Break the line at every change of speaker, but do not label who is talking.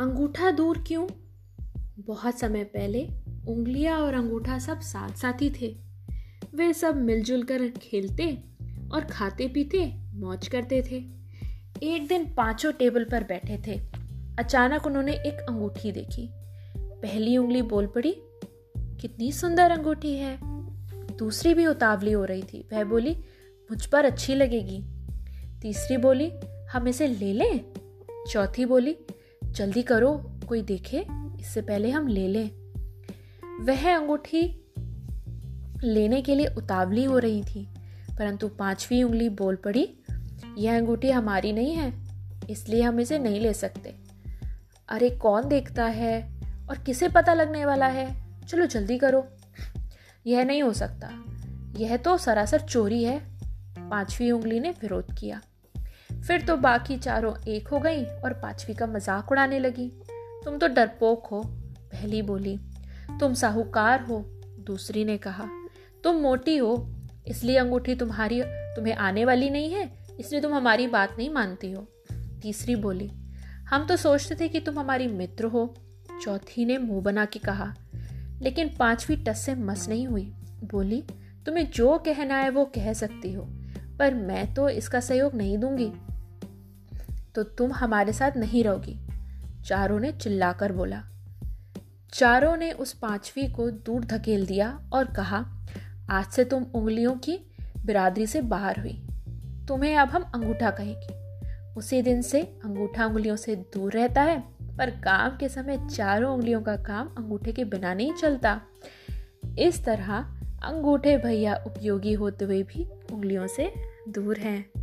अंगूठा दूर क्यों? बहुत समय पहले उंगलियाँ और अंगूठा सब साथ साथी थे। वे सब मिलजुल कर खेलते और खाते पीते, मौज करते थे। एक दिन पाँचों टेबल पर बैठे थे। अचानक उन्होंने एक अंगूठी देखी। पहली उंगली बोल पड़ी, कितनी सुंदर अंगूठी है। दूसरी भी उतावली हो रही थी। वह बोली, मुझ पर अच्छी लगेगी। तीसरी बोली, हम इसे ले लें? चौथी बोली जल्दी करो, कोई देखे, इससे पहले हम ले लें। वह अंगूठी लेने के लिए उतावली हो रही थी, परंतु पांचवी उंगली बोल पड़ी, यह अंगूठी हमारी नहीं है, इसलिए हम इसे नहीं ले सकते। अरे, कौन देखता है? और किसे पता लगने वाला है? चलो, जल्दी करो। यह नहीं हो सकता। यह तो सरासर चोरी है। पांचवी उंगली ने विरोध किया। फिर तो बाकी चारों एक हो गई और पांचवी का मज़ाक उड़ाने लगी। तुम तो डरपोक हो, पहली बोली। तुम साहूकार हो, दूसरी ने कहा। तुम मोटी हो, इसलिए अंगूठी तुम्हारी, तुम्हें आने वाली नहीं है, इसलिए तुम हमारी बात नहीं मानती हो। तीसरी बोली। हम तो सोचते थे कि तुम हमारी मित्र हो। चौथी ने मुँह बना के कहा। लेकिन पांचवी टस से मस नहीं हुई। बोली, तुम्हें जो कहना है वो कह सकती हो, पर मैं तो इसका सहयोग नहीं दूँगी। तो तुम हमारे साथ नहीं रहोगी। चारों ने चिल्लाकर बोला। चारों ने उस पांचवी को दूर धकेल दिया और कहा, आज से तुम उंगलियों की बिरादरी से बाहर हुई। तुम्हें अब हम अंगूठा कहेंगे। उसी दिन से अंगूठा उंगलियों से दूर रहता है, पर काम के समय चारों उंगलियों का काम अंगूठे के बिना नहीं चलता। इस तरह अंगूठे भैया उपयोगी होते हुए भी उंगलियों से दूर हैं।